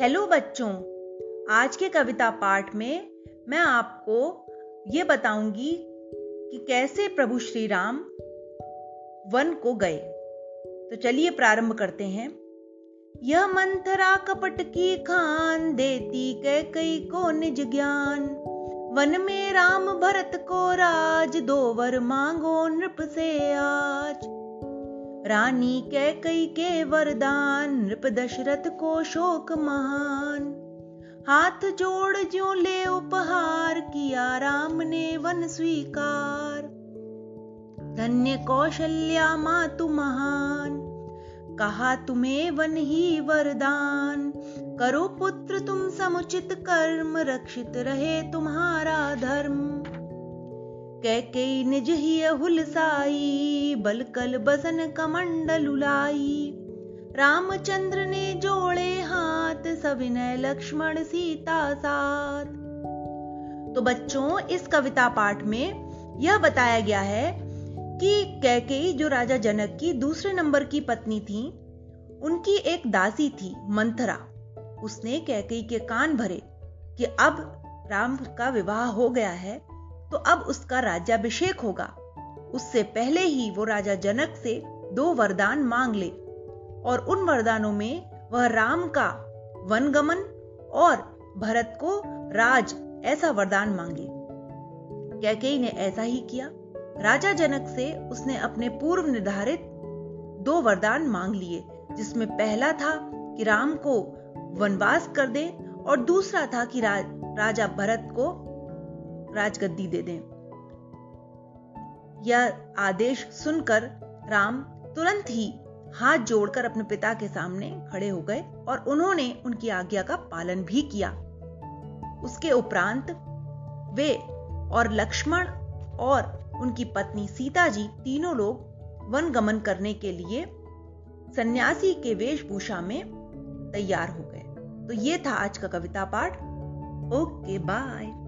Hello बच्चों, आज के कविता पाठ में मैं आपको ये बताऊँगी कि कैसे प्रभु श्री राम वन को गए। तो चलिए प्रारंभ करते हैं। यह मंथरा कपट की खान देती कै कई को निज ज्ञान। वन में राम भरत को राज, दो वर मांगो नृप से आज। रानी कैकई के वरदान, नृप दशरथ को शोक महान। हाथ जोड़ जो ले उपहार किया, राम ने वन स्वीकार। धन्य कौशल्या मातु महान, कहा तुम्हें वन ही वरदान। करो पुत्र तुम समुचित कर्म, रक्षित रहे तुम्हारा धर्म। कैकई निज ही हुलसाई बलकल बसन कमंडल उलाई। रामचंद्र ने जोड़े हाथ, सविनय लक्ष्मण सीता साथ। तो बच्चों, इस कविता पाठ में यह बताया गया है कि कैकेयी जो राजा जनक की दूसरे नंबर की पत्नी थी, उनकी एक दासी थी, मंथरा। उसने कैकेयी के कान भरे कि अब राम का विवाह हो गया है तो अब उसका राज्याभिषेक होगा। उससे पहले ही वो राजा जनक से दो वरदान मांग ले और उन वरदानों में वह राम का वनगमन और भरत को राज ऐसा वरदान मांगे। कैकेयी ने ऐसा ही किया? राजा जनक से उसने अपने पूर्व निर्धारित दो वरदान मांग लिए जिसमें पहला था कि राम को वनवास कर दे और दूसरा था कि रा, राजा भरत को राजगद्दी दे दें। यह आदेश सुनकर राम तुरंत ही हाथ जोड़कर अपने पिता के सामने खड़े हो गए और उन्होंने उनकी आज्ञा का पालन भी किया। उसके उपरांत वे और लक्ष्मण और उनकी पत्नी सीता जी तीनों लोग वन गमन करने के लिए सन्यासी के वेशभूषा में तैयार हो गए। तो ये था आज का कविता पाठ। Okay, bye.